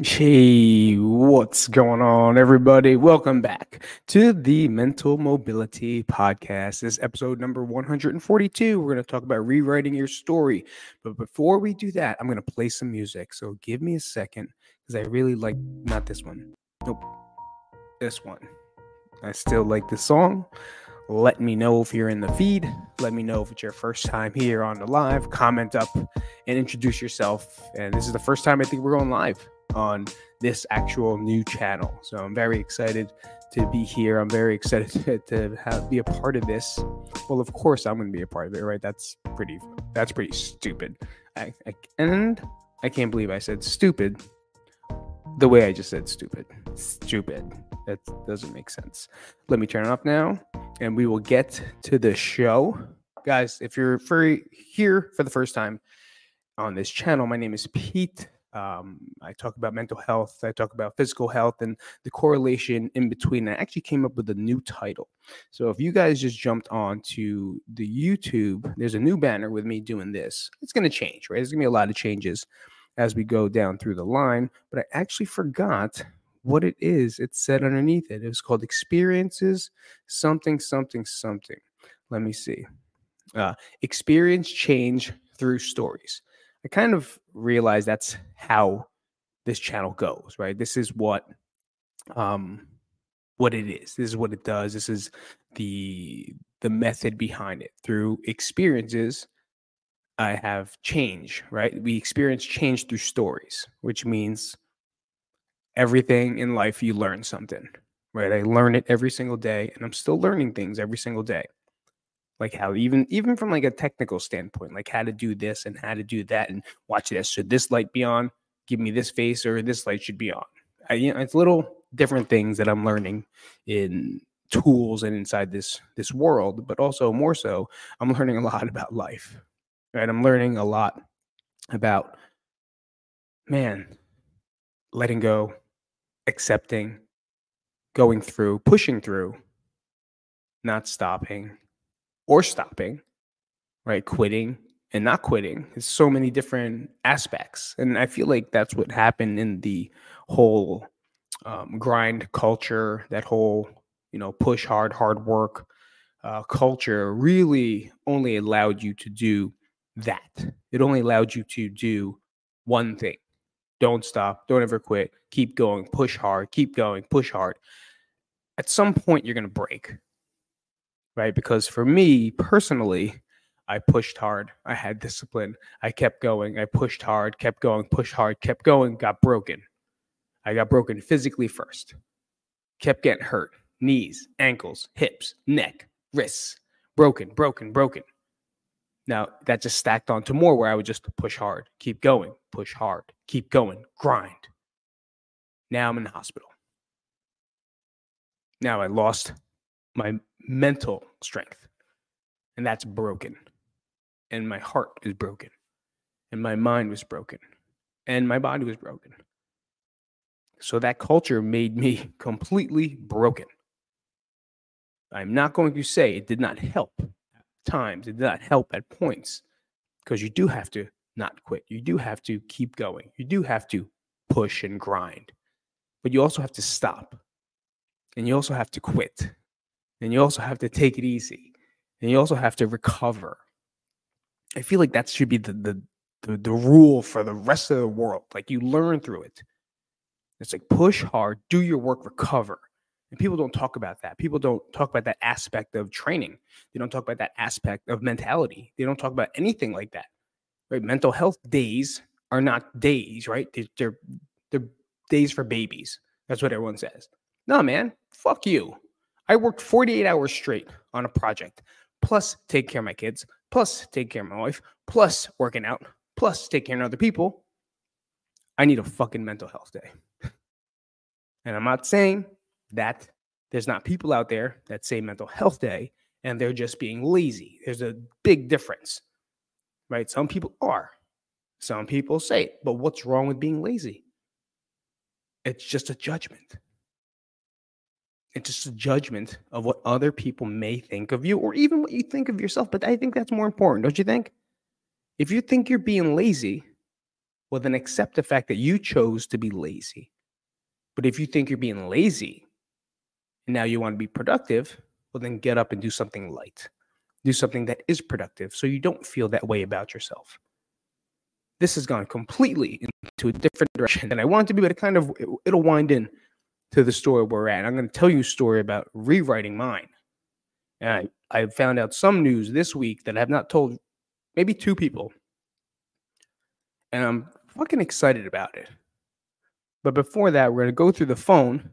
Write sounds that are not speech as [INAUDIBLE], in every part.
Hey, what's going on, everybody? Welcome back to the Mental Mobility Podcast. This is episode number 142. We're going to talk about rewriting your story. But before we do that, I'm going to play some music. So give me a second because I really like not this one. Nope. This one. I still like this song. Let me know if you're in the feed. Let me know if it's your first time here on the live. Comment up and introduce yourself. And this is the first time I think we're going live on this actual new channel. So I'm very excited to be here. I'm very excited [LAUGHS] to, to have, be a part of this. Well, of course I'm going to be a part of it, right? That's pretty that's pretty stupid. I, I, and I can't believe I said stupid the way I just said stupid. Stupid. That doesn't make sense. Let me turn it off now and we will get to the show. Guys, if you're for, here for the first time on this channel, my name is Pete um, I talk about mental health, I talk about physical health, and the correlation in between. I actually came up with a new title. So if you guys just jumped on to the YouTube, there's a new banner with me doing this. It's going to change, right? There's going to be a lot of changes as we go down through the line, but I actually forgot what it is. It said underneath it. It was called experiences, something, something, something. Let me see. Uh, experience change through stories. I kind of realize that's how this channel goes, right? This is what um what it is. This is what it does. This is the the method behind it. Through experiences, I have change, right? We experience change through stories, which means everything in life you learn something, right? I learn it every single day and I'm still learning things every single day like how even even from like a technical standpoint like how to do this and how to do that and watch this. Should this light be on? Give me this face or this light should be on. I, you know it's little different things that i'm learning in tools and inside this this world but also more so i'm learning a lot about life right? I'm learning a lot about man letting go accepting going through pushing through not stopping or stopping, right? Quitting and not quitting. There's so many different aspects. And I feel like that's what happened in the whole um, grind culture, that whole, you know, push hard, hard work uh, culture really only allowed you to do that. It only allowed you to do one thing. Don't stop. Don't ever quit. Keep going. Push hard. Keep going. Push hard. At some point, you're going to break right? Because for me personally, I pushed hard. I had discipline. I kept going. I pushed hard, kept going, pushed hard, kept going, got broken. I got broken physically first, kept getting hurt knees, ankles, hips, neck, wrists, broken, broken, broken. Now that just stacked onto more where I would just push hard, keep going, push hard, keep going, grind. Now I'm in the hospital. Now I lost my mental strength. And that's broken. And my heart is broken. And my mind was broken. And my body was broken. So that culture made me [LAUGHS] completely broken. I'm not going to say it did not help at times, it did not help at points, because you do have to not quit. You do have to keep going. You do have to push and grind, but you also have to stop. And you also have to quit. And you also have to take it easy. And you also have to recover. I feel like that should be the, the the the rule for the rest of the world. Like you learn through it. It's like push hard, do your work, recover. And people don't talk about that. People don't talk about that aspect of training. They don't talk about that aspect of mentality. They don't talk about anything like that. Right? Mental health days are not days, right? They're they're days for babies. That's what everyone says. No, man, fuck you. I worked 48 hours straight on a project, plus take care of my kids, plus take care of my wife, plus working out, plus take care of other people. I need a fucking mental health day. [LAUGHS] and I'm not saying that there's not people out there that say mental health day and they're just being lazy. There's a big difference, right? Some people are. Some people say it, but what's wrong with being lazy? It's just a judgment. It's just a judgment of what other people may think of you or even what you think of yourself. But I think that's more important, don't you think? If you think you're being lazy, well, then accept the fact that you chose to be lazy. But if you think you're being lazy and now you want to be productive, well, then get up and do something light. Do something that is productive so you don't feel that way about yourself. This has gone completely into a different direction than I want to be, but it kind of it'll wind in to the story we're at. I'm going to tell you a story about rewriting mine. And I, I found out some news this week that I have not told maybe two people. And I'm fucking excited about it. But before that, we're going to go through the phone.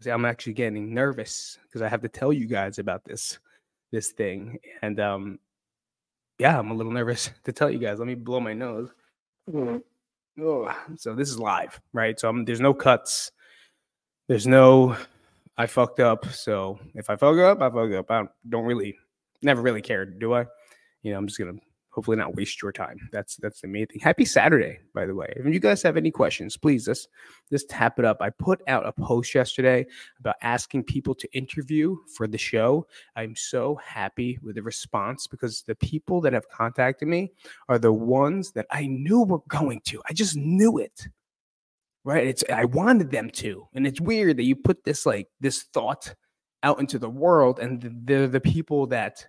See, I'm actually getting nervous because I have to tell you guys about this this thing. And um yeah, I'm a little nervous [LAUGHS] to tell you guys. Let me blow my nose. Oh, so this is live, right? So I'm, there's no cuts. There's no I fucked up. So if I fuck up, I fuck up. I don't really, never really cared, do I? You know, I'm just gonna hopefully not waste your time. That's that's the main thing. Happy Saturday, by the way. If you guys have any questions, please just just tap it up. I put out a post yesterday about asking people to interview for the show. I'm so happy with the response because the people that have contacted me are the ones that I knew were going to. I just knew it. Right? It's I wanted them to. And it's weird that you put this like this thought out into the world and they're the people that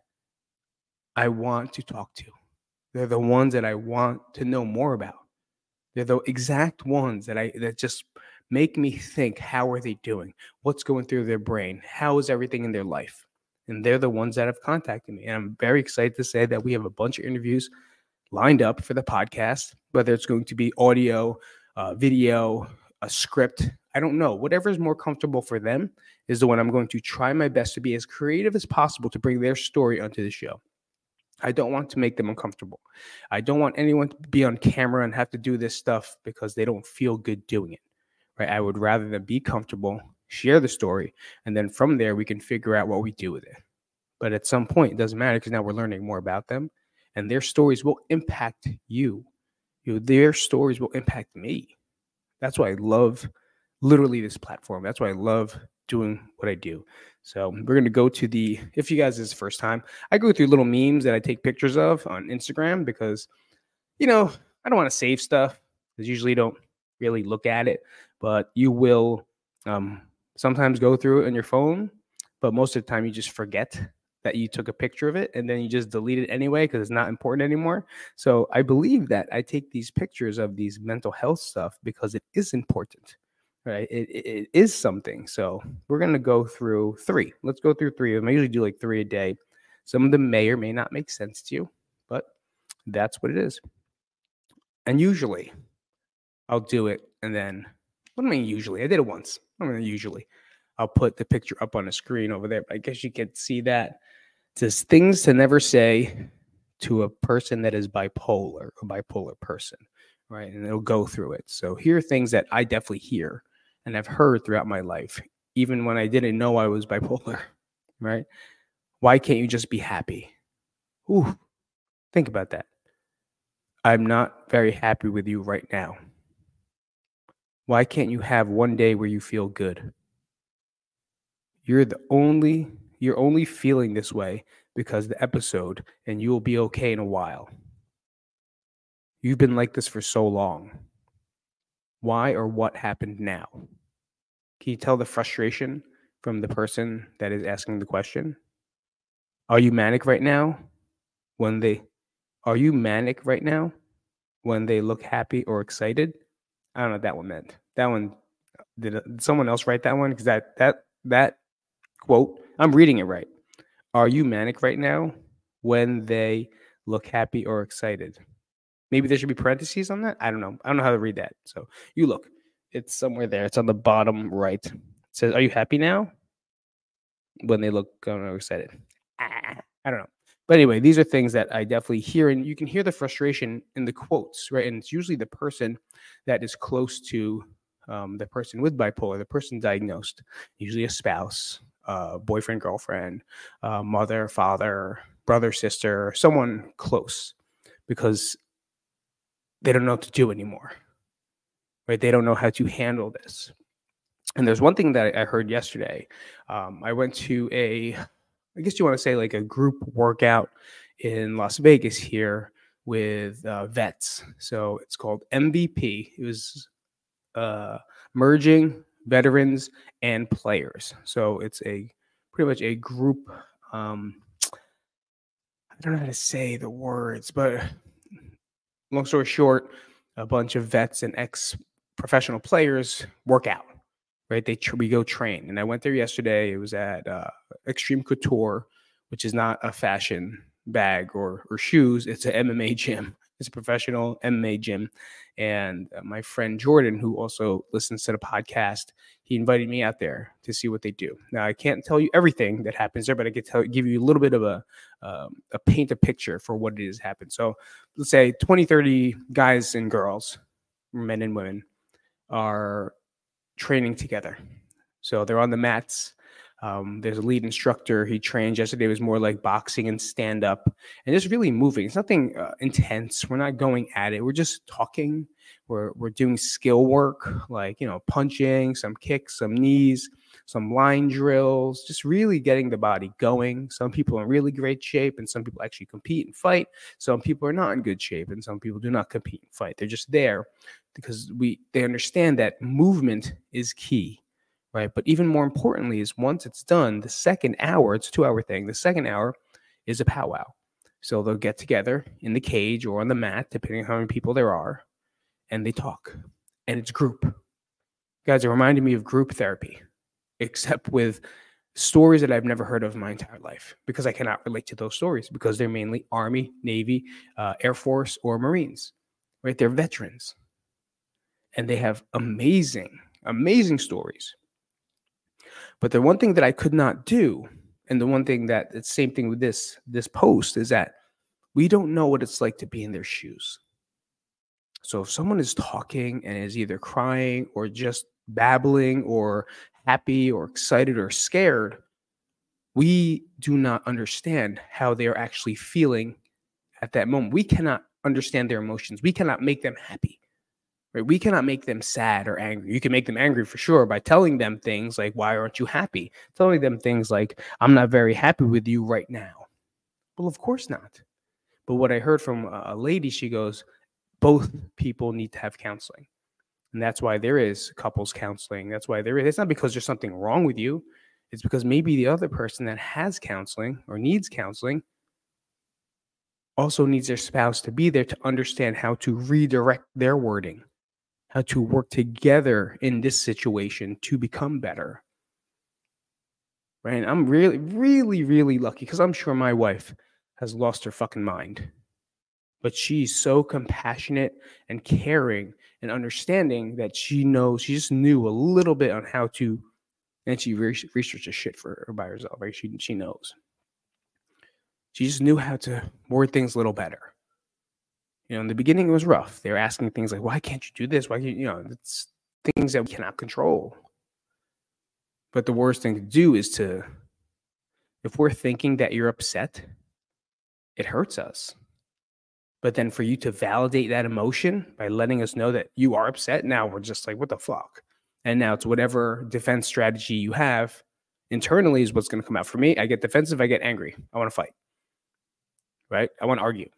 I want to talk to. They're the ones that I want to know more about. They're the exact ones that I that just make me think how are they doing? What's going through their brain? How is everything in their life? And they're the ones that have contacted me. And I'm very excited to say that we have a bunch of interviews lined up for the podcast, whether it's going to be audio, uh, video, a script. I don't know. Whatever is more comfortable for them is the one I'm going to try my best to be as creative as possible to bring their story onto the show. I don't want to make them uncomfortable. I don't want anyone to be on camera and have to do this stuff because they don't feel good doing it. Right? I would rather them be comfortable, share the story, and then from there we can figure out what we do with it. But at some point, it doesn't matter because now we're learning more about them, and their stories will impact you. You know, their stories will impact me. That's why I love literally this platform. That's why I love doing what I do. So we're going to go to the, if you guys is first time, I go through little memes that I take pictures of on Instagram because, you know, I don't want to save stuff because usually don't really look at it, but you will um, sometimes go through it on your phone, but most of the time you just forget that you took a picture of it and then you just delete it anyway because it's not important anymore. So I believe that I take these pictures of these mental health stuff because it is important right? It, it is something. So we're going to go through three. Let's go through three of them. I usually do like three a day. Some of them may or may not make sense to you, but that's what it is. And usually I'll do it and then, what do I mean usually? I did it once. I mean, usually I'll put the picture up on the screen over there. I guess you can see that. Says things to never say to a person that is bipolar, a bipolar person, right? And it'll go through it. So here are things that I definitely hear and I've heard throughout my life, even when I didn't know I was [LAUGHS] bipolar, right? Why can't you just be happy? Ooh, think about that. I'm not very happy with you right now. Why can't you have one day where you feel good? You're the only you're only feeling this way because the episode and you will be okay in a while. You've been like this for so long. Why or what happened now? Can you tell the frustration from the person that is asking the question? Are you manic right now? When they are you manic right now? When they look happy or excited? I don't know what that one meant. That one did, someone else write that one? Because that that that quote, I'm reading it right. Are you manic right now? When they look happy or excited? Maybe there should be parentheses on that. I don't know. I don't know how to read that. So you look. It's somewhere there. It's on the bottom right. It says, "Are you happy now?" When they look uh, excited. Ah, I don't know. But anyway, these are things that I definitely hear, and you can hear the frustration in the quotes, right? And it's usually the person that is close to um, the person with bipolar, the person diagnosed, usually a spouse, uh, boyfriend, girlfriend, uh, mother, father, brother, sister, someone close, because they don't know what to do anymore. Right? They don't know how to handle this. And there's one thing that I heard yesterday. Um, I went to a, I guess you want to say like a group workout in Las Vegas here with uh, vets. So it's called MVP. It was uh, merging veterans and players. So it's a pretty much a group. Um, I don't know how to say the words, but long story short, a bunch of vets and ex professional players work out. Right, they we go train, and I went there yesterday. It was at uh, Xtreme Couture, which is not a fashion bag or or shoes. It's an MMA gym. It's a professional MMA gym. And uh, my friend Jordan, who also listens to the podcast, he invited me out there to see what they do. Now I can't tell you everything that happens there, but I can tell give you a little bit of a um, a paint a picture for what it is happened. So let's say 20, 30 guys and girls, men and women, are training together. So they're on the mats um, there's a lead instructor. He trains. Yesterday was more like boxing and stand up, and just really moving. It's nothing uh, intense. We're not going at it. We're just talking. We're we're doing skill work, like you know, punching, some kicks, some knees, some line drills. Just really getting the body going. Some people are in really great shape, and some people actually compete and fight. Some people are not in good shape, and some people do not compete and fight. They're just there because we they understand that movement is key right? But even more importantly, is once it's done, the second hour, it's a two hour thing, the second hour is a powwow. So they'll get together in the cage or on the mat, depending on how many people there are, and they talk. And it's group. Guys, it reminded me of group therapy, except with stories that I've never heard of my entire life because I cannot relate to those stories because they're mainly Army, Navy, uh, Air Force, or Marines, right? They're veterans. And they have amazing, amazing stories but the one thing that I could not do, and the one thing that the same thing with this this post is that we don't know what it's like to be in their shoes. So if someone is talking and is either crying or just babbling or happy or excited or scared, we do not understand how they're actually feeling at that moment. We cannot understand their emotions. We cannot make them happy. Right? We cannot make them sad or angry. You can make them angry for sure by telling them things like, Why aren't you happy? Telling them things like, I'm not very happy with you right now. Well, of course not. But what I heard from a lady, she goes, Both people need to have counseling. And that's why there is couples counseling. That's why there is. It's not because there's something wrong with you. It's because maybe the other person that has counseling or needs counseling also needs their spouse to be there to understand how to redirect their wording to work together in this situation to become better. Right. And I'm really, really, really lucky because I'm sure my wife has lost her fucking mind. But she's so compassionate and caring and understanding that she knows, she just knew a little bit on how to, and she researched shit for her by herself, right? She, she knows. She just knew how to word things a little better. You know, in the beginning, it was rough. They were asking things like, why can't you do this? Why can't you, you know, it's things that we cannot control. But the worst thing to do is to, if we're thinking that you're upset, it hurts us. But then for you to validate that emotion by letting us know that you are upset, now we're just like, what the fuck? And now it's whatever defense strategy you have internally is what's going to come out. For me, I get defensive, I get angry. I want to fight, right? I want to argue.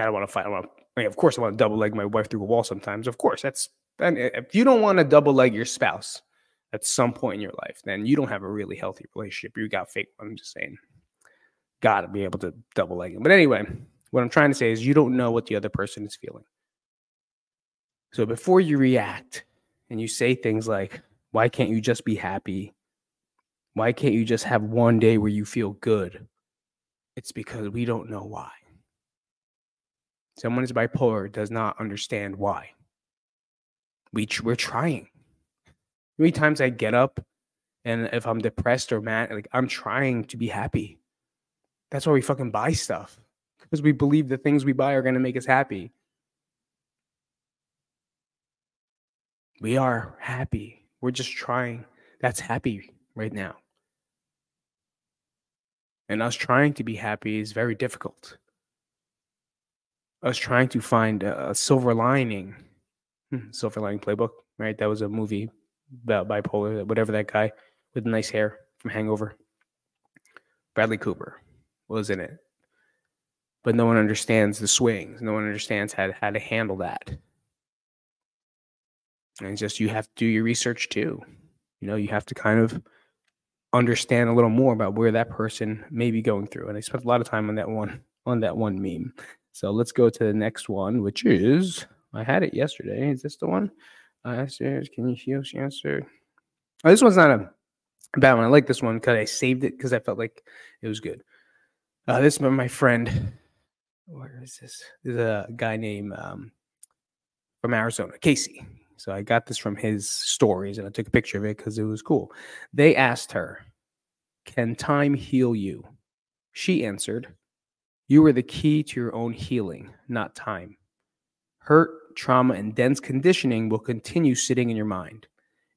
I don't want to fight. I want to, I mean, of course, I want to double leg my wife through a wall sometimes. Of course, that's, and if you don't want to double leg your spouse at some point in your life, then you don't have a really healthy relationship. You got fake. I'm just saying, got to be able to double leg him. But anyway, what I'm trying to say is you don't know what the other person is feeling. So before you react and you say things like, why can't you just be happy? Why can't you just have one day where you feel good? It's because we don't know why. Someone is bipolar does not understand why. We we're trying. Many times I get up and if I'm depressed or mad, like I'm trying to be happy. That's why we fucking buy stuff because we believe the things we buy are going to make us happy. We are happy. We're just trying. That's happy right now. And us trying to be happy is very difficult us trying to find a, silver lining, hmm, silver lining playbook, right? That was a movie about bipolar, whatever that guy with nice hair from Hangover. Bradley Cooper was in it. but no one understands the swings. No one understands how to, how to handle that. And just you have to do your research too. You know, you have to kind of understand a little more about where that person may be going through. And I spent a lot of time on that one on that one meme. So let's go to the next one, which is I had it yesterday. Is this the one? Uh, can you feel she answered? Oh, this one's not a bad one. I like this one because I saved it because I felt like it was good. Uh, this is my friend. Where is this? There's a guy named um, from Arizona, Casey. So I got this from his stories and I took a picture of it because it was cool. They asked her, Can time heal you? She answered, You are the key to your own healing, not time. Hurt, trauma, and dense conditioning will continue sitting in your mind,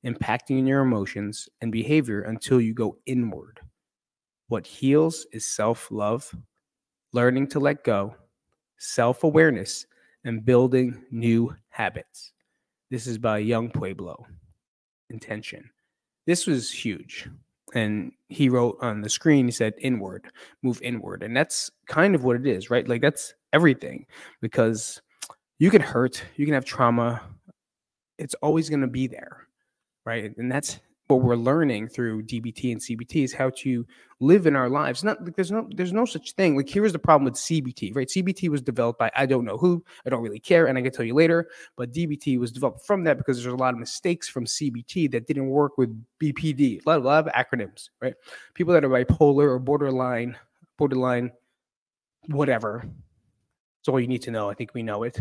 impacting your emotions and behavior until you go inward. What heals is self love, learning to let go, self awareness, and building new habits. This is by Yung Pueblo. Intention. This was huge. And he wrote on the screen, he said, inward, move inward. And that's kind of what it is, right? Like that's everything because you can hurt, you can have trauma. It's always going to be there, right? And that's what we're learning through DBT and CBT is how to live in our lives. Not like there's no there's no such thing. Like here's the problem with CBT, right? CBT was developed by I don't know who, I don't really care, and I can tell you later. But DBT was developed from that because there's a lot of mistakes from CBT that didn't work with BPD. A lot, a lot of acronyms, right? People that are bipolar or borderline, borderline, whatever. That's all you need to know. I think we know it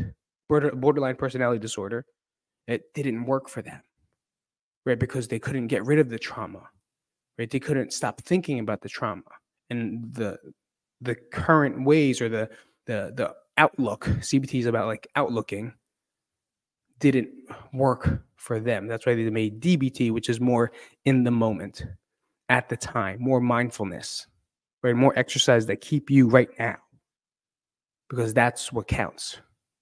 border, borderline personality disorder, it didn't work for them, right? Because they couldn't get rid of the trauma, right? They couldn't stop thinking about the trauma and the the current ways or the the the outlook. CBT is about like outlooking. Didn't work for them. That's why they made DBT, which is more in the moment, at the time, more mindfulness, right? More exercise that keep you right now, because that's what counts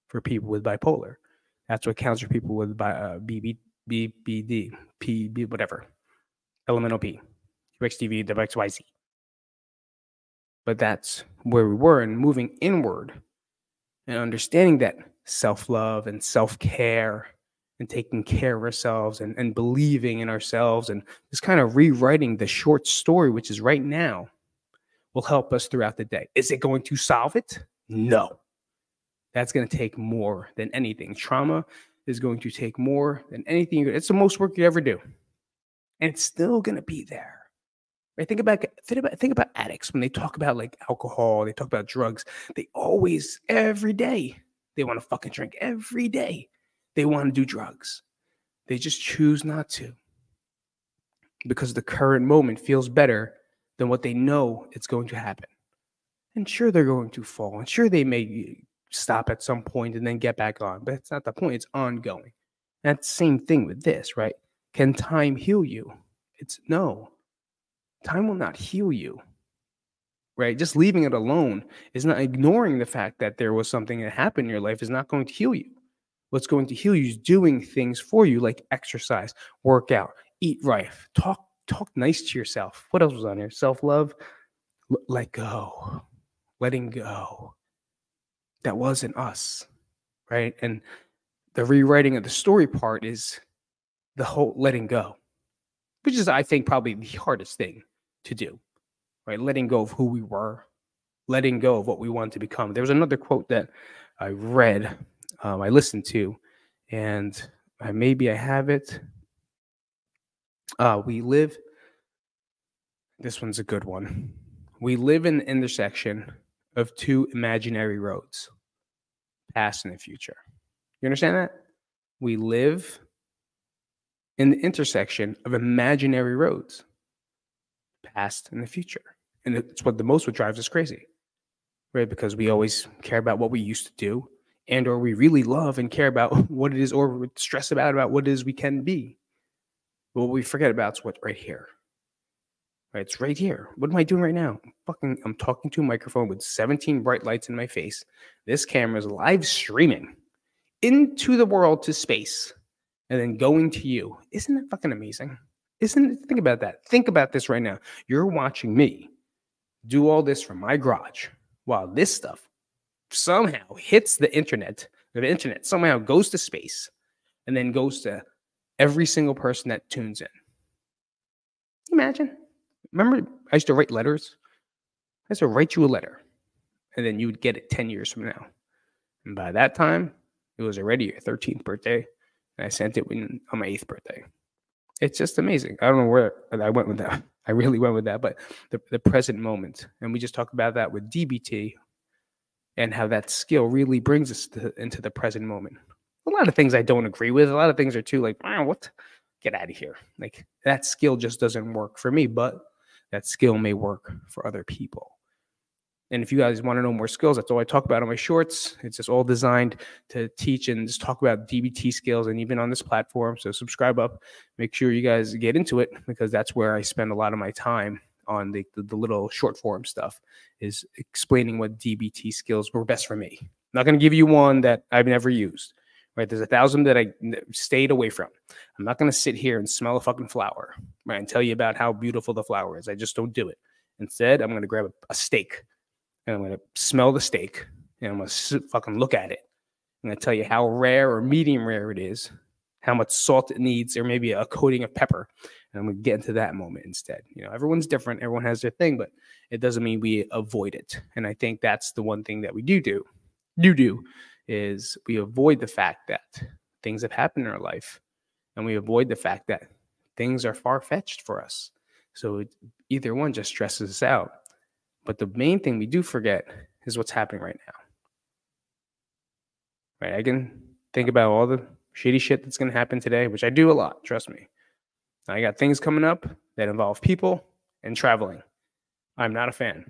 for people with bipolar. That's what counts for people with bi- uh, BB, BBD, PB, whatever, elemental P, UXDV, WXYZ. But that's where we were, and moving inward and understanding that self love and self care and taking care of ourselves and, and believing in ourselves and just kind of rewriting the short story, which is right now, will help us throughout the day. Is it going to solve it? No. That's going to take more than anything. Trauma is going to take more than anything. It's the most work you ever do. And it's still going to be there. Right? Think about think about think about addicts when they talk about like alcohol, they talk about drugs. They always every day they want to fucking drink every day. They want to do drugs. They just choose not to. Because the current moment feels better than what they know it's going to happen. And sure they're going to fall. And sure they may stop at some point and then get back on. But it's not the point, it's ongoing. That's the same thing with this, right? Can time heal you? It's no. Time will not heal you. Right? Just leaving it alone is not ignoring the fact that there was something that happened in your life is not going to heal you. What's going to heal you is doing things for you like exercise, work out, eat right, talk talk nice to yourself. What else was on here? Self-love, let go. Letting go that wasn't us, right? And the rewriting of the story part is the whole letting go, which is, I think, probably the hardest thing to do, right? Letting go of who we were, letting go of what we want to become. There was another quote that I read, um, I listened to, and I, maybe I have it. Uh, we live, this one's a good one. We live in the intersection of two imaginary roads, past and the future. You understand that? We live in the intersection of imaginary roads, past and the future. And it's what the most what drives us crazy, right? Because we always care about what we used to do and or we really love and care about [LAUGHS] what it is or stress about about what it is we can be. But what we forget about is what's right here. It's right here. What am I doing right now? I'm fucking, I'm talking to a microphone with 17 bright lights in my face. This camera is live streaming into the world to space and then going to you. Isn't that fucking amazing? Isn't it? Think about that. Think about this right now. You're watching me do all this from my garage while this stuff somehow hits the internet, the internet somehow goes to space and then goes to every single person that tunes in. Imagine. Remember, I used to write letters. I used to write you a letter, and then you would get it 10 years from now. And by that time, it was already your 13th birthday, and I sent it when, on my eighth birthday. It's just amazing. I don't know where I went with that. [LAUGHS] I really went with that, but the, the present moment. And we just talked about that with DBT and how that skill really brings us to, into the present moment. A lot of things I don't agree with. A lot of things are too like, wow, what? Get out of here. Like that skill just doesn't work for me, but that skill may work for other people. And if you guys want to know more skills, that's all I talk about on my shorts. It's just all designed to teach and just talk about DBT skills and even on this platform. So subscribe up, make sure you guys get into it because that's where I spend a lot of my time on the, the, the little short form stuff is explaining what DBT skills were best for me. I'm not going to give you one that I've never used. Right, there's a thousand that I stayed away from. I'm not going to sit here and smell a fucking flower, right, and tell you about how beautiful the flower is. I just don't do it. Instead, I'm going to grab a, a steak and I'm going to smell the steak and I'm going to fucking look at it. I'm going to tell you how rare or medium rare it is, how much salt it needs, or maybe a coating of pepper. And I'm going to get into that moment instead. You know, everyone's different, everyone has their thing, but it doesn't mean we avoid it. And I think that's the one thing that we do do, do do, is we avoid the fact that things have happened in our life and we avoid the fact that things are far fetched for us. So either one just stresses us out. But the main thing we do forget is what's happening right now. Right? I can think about all the shitty shit that's going to happen today, which I do a lot, trust me. I got things coming up that involve people and traveling. I'm not a fan.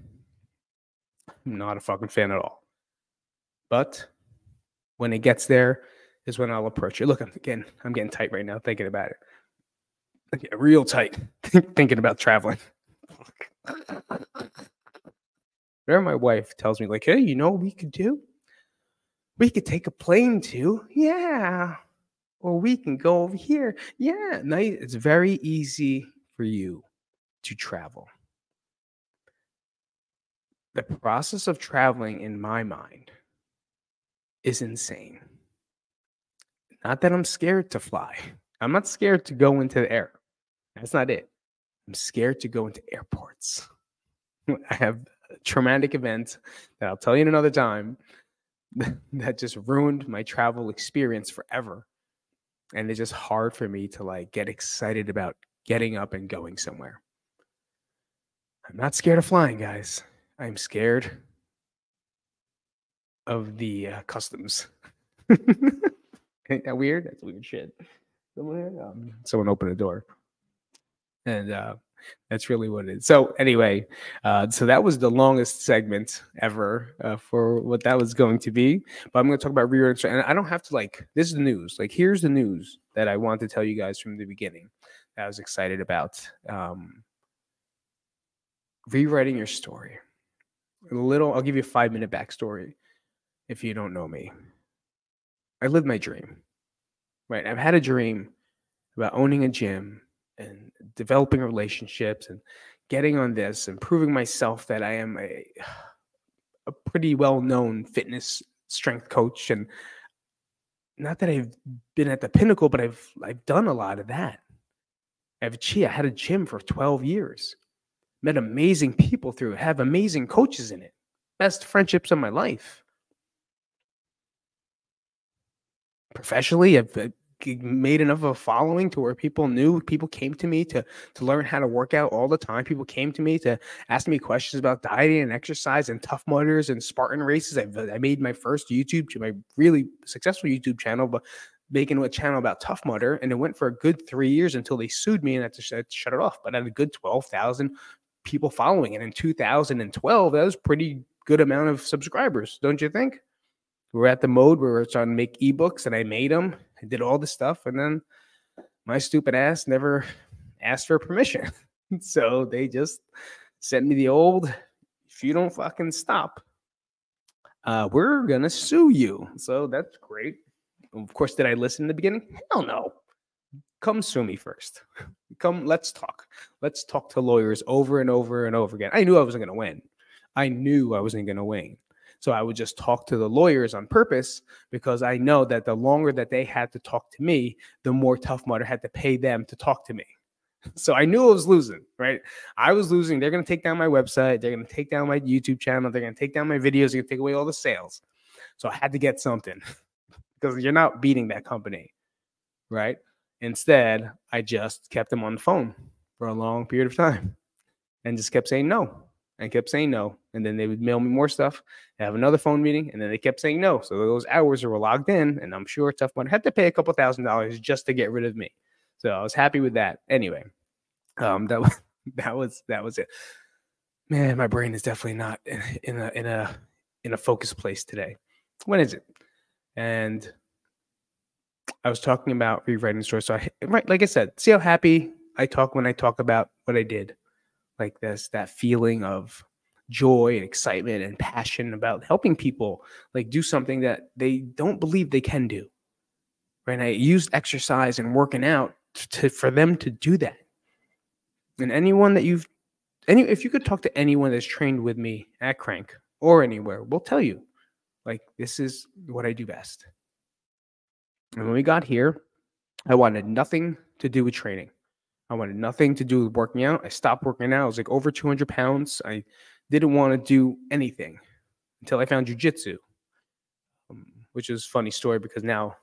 I'm not a fucking fan at all. But when it gets there is when I'll approach it. Look, I'm getting I'm getting tight right now thinking about it. Get real tight [LAUGHS] thinking about traveling. Whenever my wife tells me, like, hey, you know what we could do? We could take a plane to, yeah. Or we can go over here. Yeah. Nice. It's very easy for you to travel. The process of traveling in my mind is insane. Not that I'm scared to fly. I'm not scared to go into the air. That's not it. I'm scared to go into airports. [LAUGHS] I have a traumatic event that I'll tell you another time [LAUGHS] that just ruined my travel experience forever. And it's just hard for me to like get excited about getting up and going somewhere. I'm not scared of flying, guys. I'm scared of the uh, customs. Ain't that weird? That's weird shit. Someone, um, someone opened a door. And uh, that's really what it is. So anyway, uh, so that was the longest segment ever uh, for what that was going to be. But I'm going to talk about rewriting, and I don't have to like. This is the news. Like here's the news that I want to tell you guys from the beginning. That I was excited about. Um, rewriting your story. A little. I'll give you a five minute backstory if you don't know me. I lived my dream. Right. I've had a dream about owning a gym and developing relationships and getting on this and proving myself that I am a [SIGHS] a pretty well known fitness strength coach and not that I've been at the pinnacle, but I've I've done a lot of that. I've gee, I had a gym for 12 years, met amazing people through it, have amazing coaches in it, best friendships of my life. Professionally, I've uh, made enough of a following to where people knew people came to me to to learn how to work out all the time. People came to me to ask me questions about dieting and exercise and tough mudders and spartan races. I uh, i made my first youtube my really successful youtube channel but making a channel about tough mudder and it went for a good three years until they sued me and I had to, sh- shut it off. But I had a good 12,000 people following and in 2012 that was pretty good amount of subscribers don't you think we're at the mode where we're trying to make ebooks and I made them. I did all the stuff and then my stupid ass never asked for permission. [LAUGHS] so they just sent me the old if you don't fucking stop, uh, we're gonna sue you. So that's great. Of course, did I listen in the beginning? Hell no. Come sue me first. [LAUGHS] Come, let's talk. Let's talk to lawyers over and over and over again. I knew I wasn't gonna win. I knew I wasn't gonna win. So I would just talk to the lawyers on purpose because I know that the longer that they had to talk to me, the more Tough Mudder had to pay them to talk to me. [LAUGHS] So I knew I was losing, right? I was losing. They're going to take down my website. They're going to take down my YouTube channel. They're going to take down my videos. They're going to take away all the sales. So I had to get something [LAUGHS] because you're not beating that company, right? Instead, I just kept them on the phone for a long period of time and just kept saying no and kept saying no. And then they would mail me more stuff, have another phone meeting, and then they kept saying no. So those hours were logged in, and I'm sure Tough Mudder had to pay a couple thousand dollars just to get rid of me. So I was happy with that. Anyway, um, that was [LAUGHS] that was that was it. Man, my brain is definitely not in, in a in a in a focused place today. When is it? And I was talking about rewriting story. So I right, like I said, see how happy I talk when I talk about what I did like this that feeling of joy and excitement and passion about helping people like do something that they don't believe they can do. Right i used exercise and working out to for them to do that. And anyone that you've any if you could talk to anyone that's trained with me at crank or anywhere will tell you like this is what i do best. And when we got here i wanted nothing to do with training I wanted nothing to do with working out. I stopped working out. I was like over 200 pounds. I didn't want to do anything until I found jujitsu, um, which is funny story because now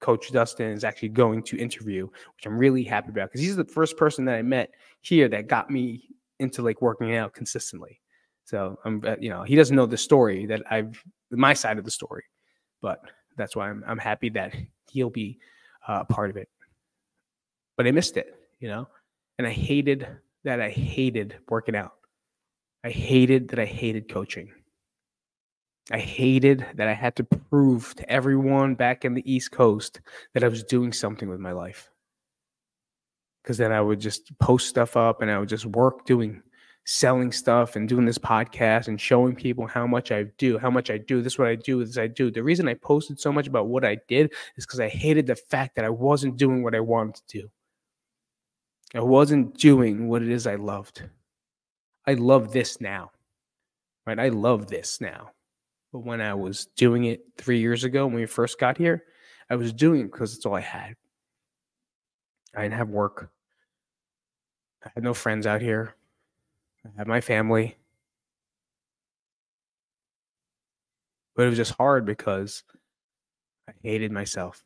Coach Dustin is actually going to interview, which I'm really happy about because he's the first person that I met here that got me into like working out consistently. So I'm, uh, you know, he doesn't know the story that I've my side of the story, but that's why I'm I'm happy that he'll be uh, part of it. But I missed it you know? And I hated that I hated working out. I hated that I hated coaching. I hated that I had to prove to everyone back in the East Coast that I was doing something with my life. Because then I would just post stuff up and I would just work doing selling stuff and doing this podcast and showing people how much I do, how much I do. This is what I do, this I do. The reason I posted so much about what I did is because I hated the fact that I wasn't doing what I wanted to do. I wasn't doing what it is I loved. I love this now, right? I love this now. But when I was doing it three years ago when we first got here, I was doing it because it's all I had. I didn't have work. I had no friends out here. I had my family. But it was just hard because I hated myself.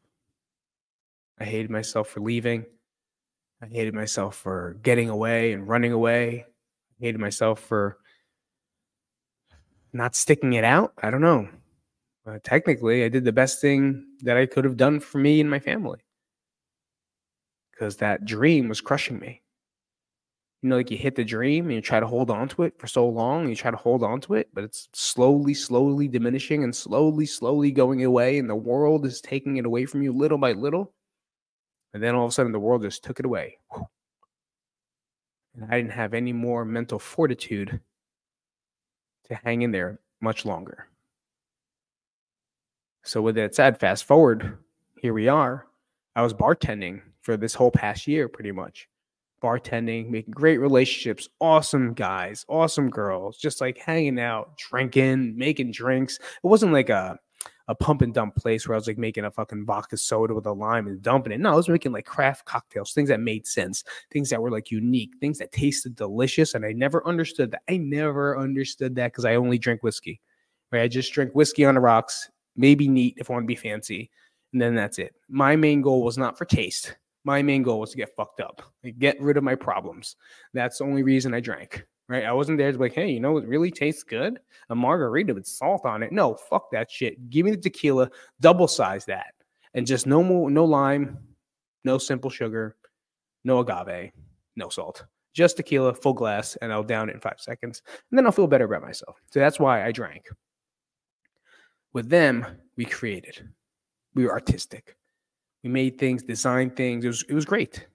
I hated myself for leaving. I hated myself for getting away and running away. I hated myself for not sticking it out. I don't know. Uh, technically, I did the best thing that I could have done for me and my family because that dream was crushing me. You know, like you hit the dream and you try to hold on to it for so long, and you try to hold on to it, but it's slowly, slowly diminishing and slowly, slowly going away, and the world is taking it away from you little by little. And then all of a sudden, the world just took it away. And I didn't have any more mental fortitude to hang in there much longer. So, with that said, fast forward, here we are. I was bartending for this whole past year, pretty much. Bartending, making great relationships, awesome guys, awesome girls, just like hanging out, drinking, making drinks. It wasn't like a a pump and dump place where I was like making a fucking vodka soda with a lime and dumping it. No, I was making like craft cocktails, things that made sense, things that were like unique, things that tasted delicious. And I never understood that. I never understood that because I only drink whiskey. Right? I just drink whiskey on the rocks, maybe neat if I want to be fancy, and then that's it. My main goal was not for taste. My main goal was to get fucked up, like get rid of my problems. That's the only reason I drank right? I wasn't there to be like, hey, you know, what really tastes good. A margarita with salt on it. No, fuck that shit. Give me the tequila, double size that, and just no more, no lime, no simple sugar, no agave, no salt. Just tequila, full glass, and I'll down it in five seconds. And then I'll feel better about myself. So that's why I drank. With them, we created. We were artistic. We made things, designed things. It was it was great.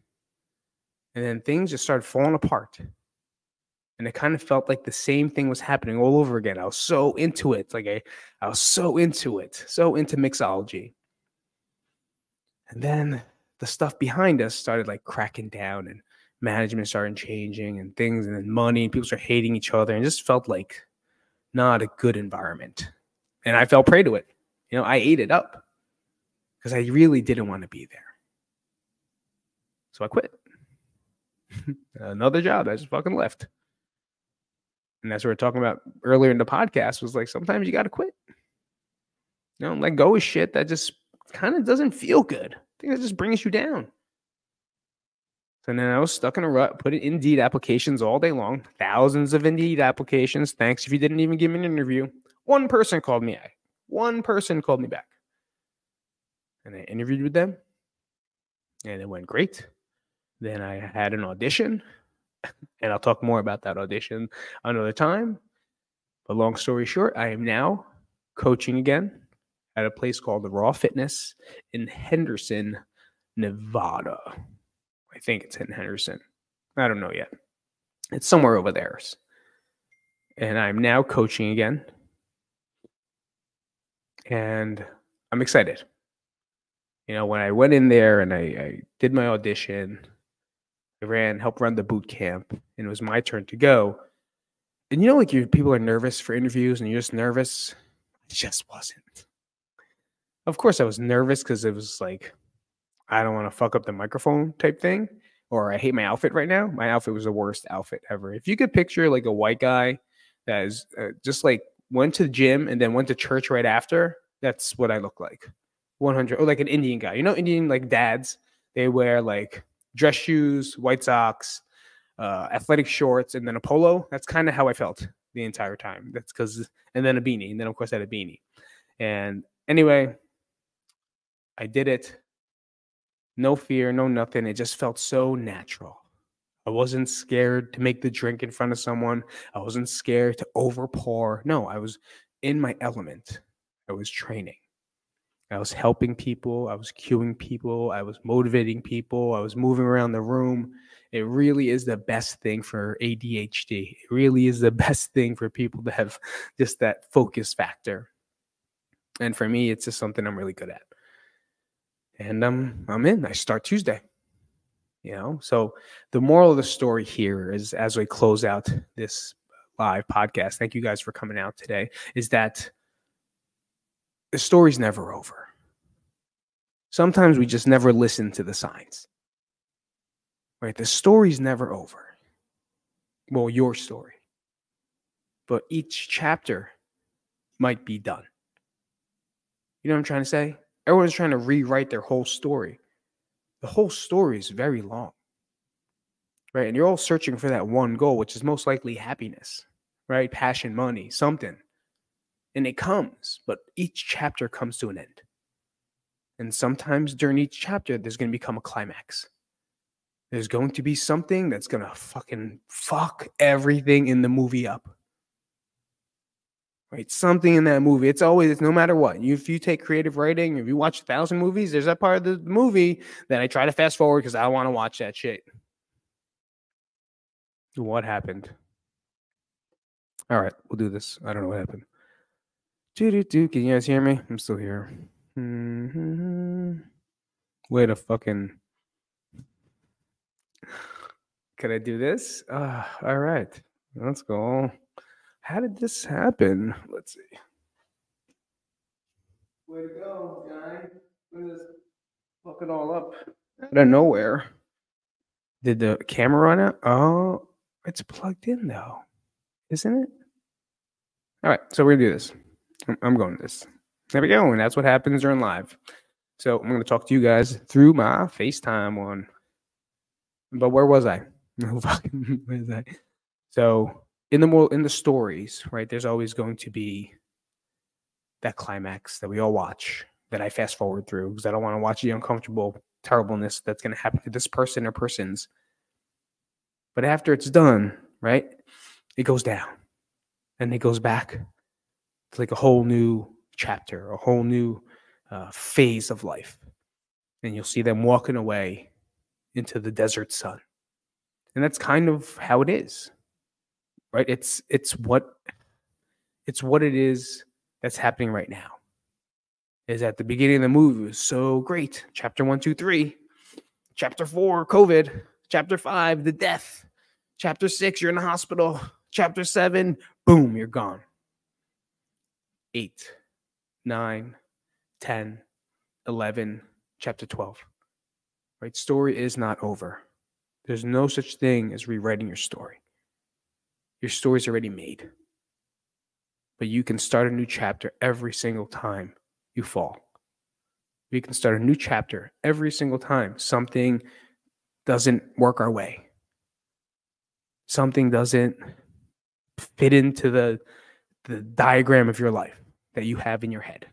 And then things just started falling apart and it kind of felt like the same thing was happening all over again. I was so into it. Like I, I was so into it, so into mixology. And then the stuff behind us started like cracking down and management started changing and things and then money and people started hating each other and just felt like not a good environment. And I fell prey to it. You know, I ate it up because I really didn't want to be there. So I quit. [LAUGHS] Another job. I just fucking left. And that's what we are talking about earlier in the podcast was like sometimes you got to quit. You know, let go of shit that just kind of doesn't feel good. I think it just brings you down. So then I was stuck in a rut, put in Indeed applications all day long, thousands of Indeed applications. Thanks if you didn't even give me an interview. One person called me. One person called me back. And I interviewed with them, and it went great. Then I had an audition, and I'll talk more about that audition another time. But long story short, I am now coaching again at a place called the Raw Fitness in Henderson, Nevada. I think it's in Henderson. I don't know yet. It's somewhere over there. And I'm now coaching again. And I'm excited. You know, when I went in there and I, I did my audition, I ran, helped run the boot camp, and it was my turn to go. And you know, like your people are nervous for interviews and you're just nervous. I just wasn't. Of course, I was nervous because it was like, I don't want to fuck up the microphone type thing, or I hate my outfit right now. My outfit was the worst outfit ever. If you could picture like a white guy that is uh, just like went to the gym and then went to church right after, that's what I look like. 100, or like an Indian guy. You know, Indian like dads, they wear like dress shoes, white socks, uh, athletic shorts, and then a polo. That's kind of how I felt the entire time. That's because, and then a beanie, and then of course I had a beanie. And anyway, I did it. No fear, no nothing. It just felt so natural. I wasn't scared to make the drink in front of someone. I wasn't scared to overpour. No, I was in my element. I was training. I was helping people. I was cueing people. I was motivating people. I was moving around the room. It really is the best thing for ADHD. It really is the [LAUGHS] best thing for people to have just that focus factor. And for me, it's just something I'm really good at. And um, I'm in. I start Tuesday. You know, so the moral of the story here is as we close out this live podcast, thank you guys for coming out today, is that the story's never over. Sometimes we just never listen to the signs. Right? The story's never over. Well, your story. But each chapter might be done. You know what I'm trying to say? Everyone's trying to rewrite their whole story. The whole story is very long. Right? And you're all searching for that one goal, which is most likely happiness, right? Passion, money, something and it comes, but each chapter comes to an end. And sometimes during each chapter, there's going to become a climax. There's going to be something that's going to fucking fuck everything in the movie up. Right? Something in that movie. It's always, it's no matter what. If you take creative writing, if you watch a thousand movies, there's that part of the movie that I try to fast forward because I want to watch that shit. What happened? All right, we'll do this. I don't know what happened. Do do do. Can you guys hear me? I'm still here. Mm-hmm. Wait a fucking. Could I do this? Uh, all right. Let's go. How did this happen? Let's see. Way to go, guy. Look at this. Fuck it all up. Out of nowhere. Did the camera run out? Oh, it's plugged in though, isn't it? All right, so we're gonna do this. I'm going this. There we go. And that's what happens during live. So I'm going to talk to you guys through my FaceTime one. But where was I? [LAUGHS] So in the in the stories, right? There's always going to be that climax that we all watch that I fast forward through because I don't want to watch the uncomfortable terribleness that's going to happen to this person or persons. But after it's done, right? It goes down and it goes back it's like a whole new chapter, a whole new uh, phase of life. And you'll see them walking away into the desert sun. And that's kind of how it is. Right? It's it's what it's what it is that's happening right now. Is at the beginning of the movie was so great. Chapter one, two, three. Chapter four, COVID. Chapter five, the death. Chapter six, you're in the hospital. Chapter seven, boom, you're gone 8, 9, 10, 11, chapter 12. Right? Story is not over. There's no such thing as rewriting your story. Your story's already made. But you can start a new chapter every single time you fall. We can start a new chapter every single time something doesn't work our way. Something doesn't fit into the the diagram of your life that you have in your head.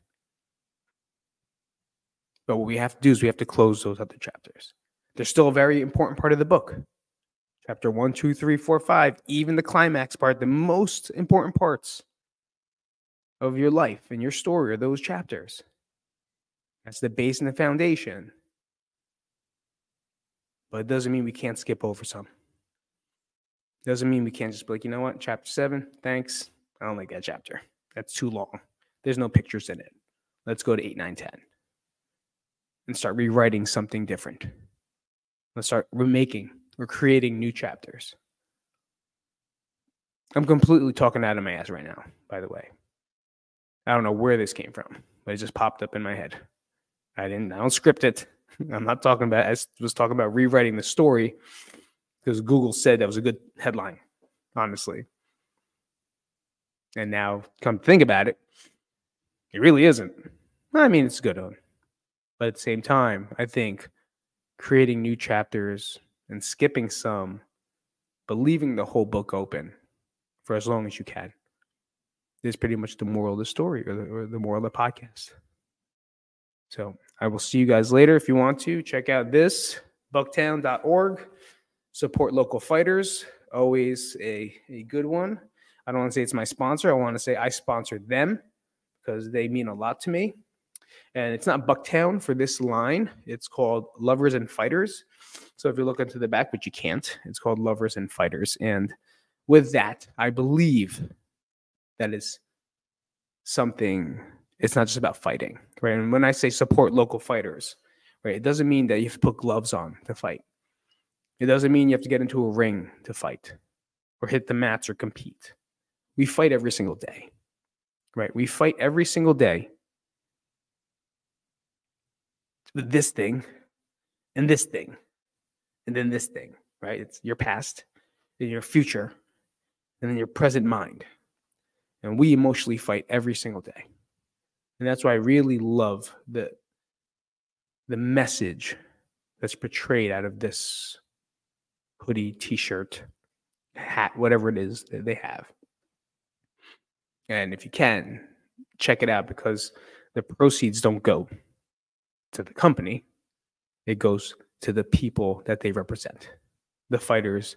But what we have to do is we have to close those other chapters. They're still a very important part of the book. Chapter one, two, three, four, five, even the climax part, the most important parts of your life and your story are those chapters. That's the base and the foundation. But it doesn't mean we can't skip over some. Doesn't mean we can't just be like, you know what, chapter seven, thanks. I don't like that chapter. That's too long. There's no pictures in it. Let's go to eight, nine, ten, and start rewriting something different. Let's start remaking or creating new chapters. I'm completely talking out of my ass right now, by the way. I don't know where this came from, but it just popped up in my head. I didn't, I don't script it. [LAUGHS] I'm not talking about, I was talking about rewriting the story because Google said that was a good headline, honestly. And now, come think about it, it really isn't. I mean, it's a good one. But at the same time, I think creating new chapters and skipping some, but leaving the whole book open for as long as you can is pretty much the moral of the story or the, or the moral of the podcast. So I will see you guys later. If you want to, check out this bucktown.org. Support local fighters. Always a, a good one. I don't want to say it's my sponsor. I want to say I sponsored them because they mean a lot to me. And it's not Bucktown for this line. It's called Lovers and Fighters. So if you look into the back, but you can't, it's called Lovers and Fighters. And with that, I believe that is something, it's not just about fighting, right? And when I say support local fighters, right, it doesn't mean that you have to put gloves on to fight. It doesn't mean you have to get into a ring to fight or hit the mats or compete. We fight every single day, right? We fight every single day. With this thing and this thing and then this thing, right? It's your past, and your future, and then your present mind. And we emotionally fight every single day. And that's why I really love the the message that's portrayed out of this hoodie, t-shirt, hat, whatever it is that they have. And if you can, check it out because the proceeds don't go to the company. It goes to the people that they represent the fighters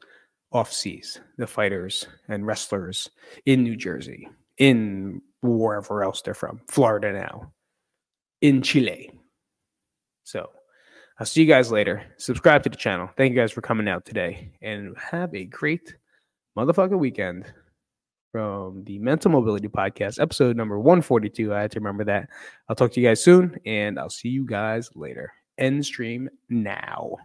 off seas, the fighters and wrestlers in New Jersey, in wherever else they're from, Florida now, in Chile. So I'll see you guys later. Subscribe to the channel. Thank you guys for coming out today and have a great motherfucking weekend from the Mental Mobility Podcast, episode number 142. I had to remember that. I'll talk to you guys soon and I'll see you guys later end stream now.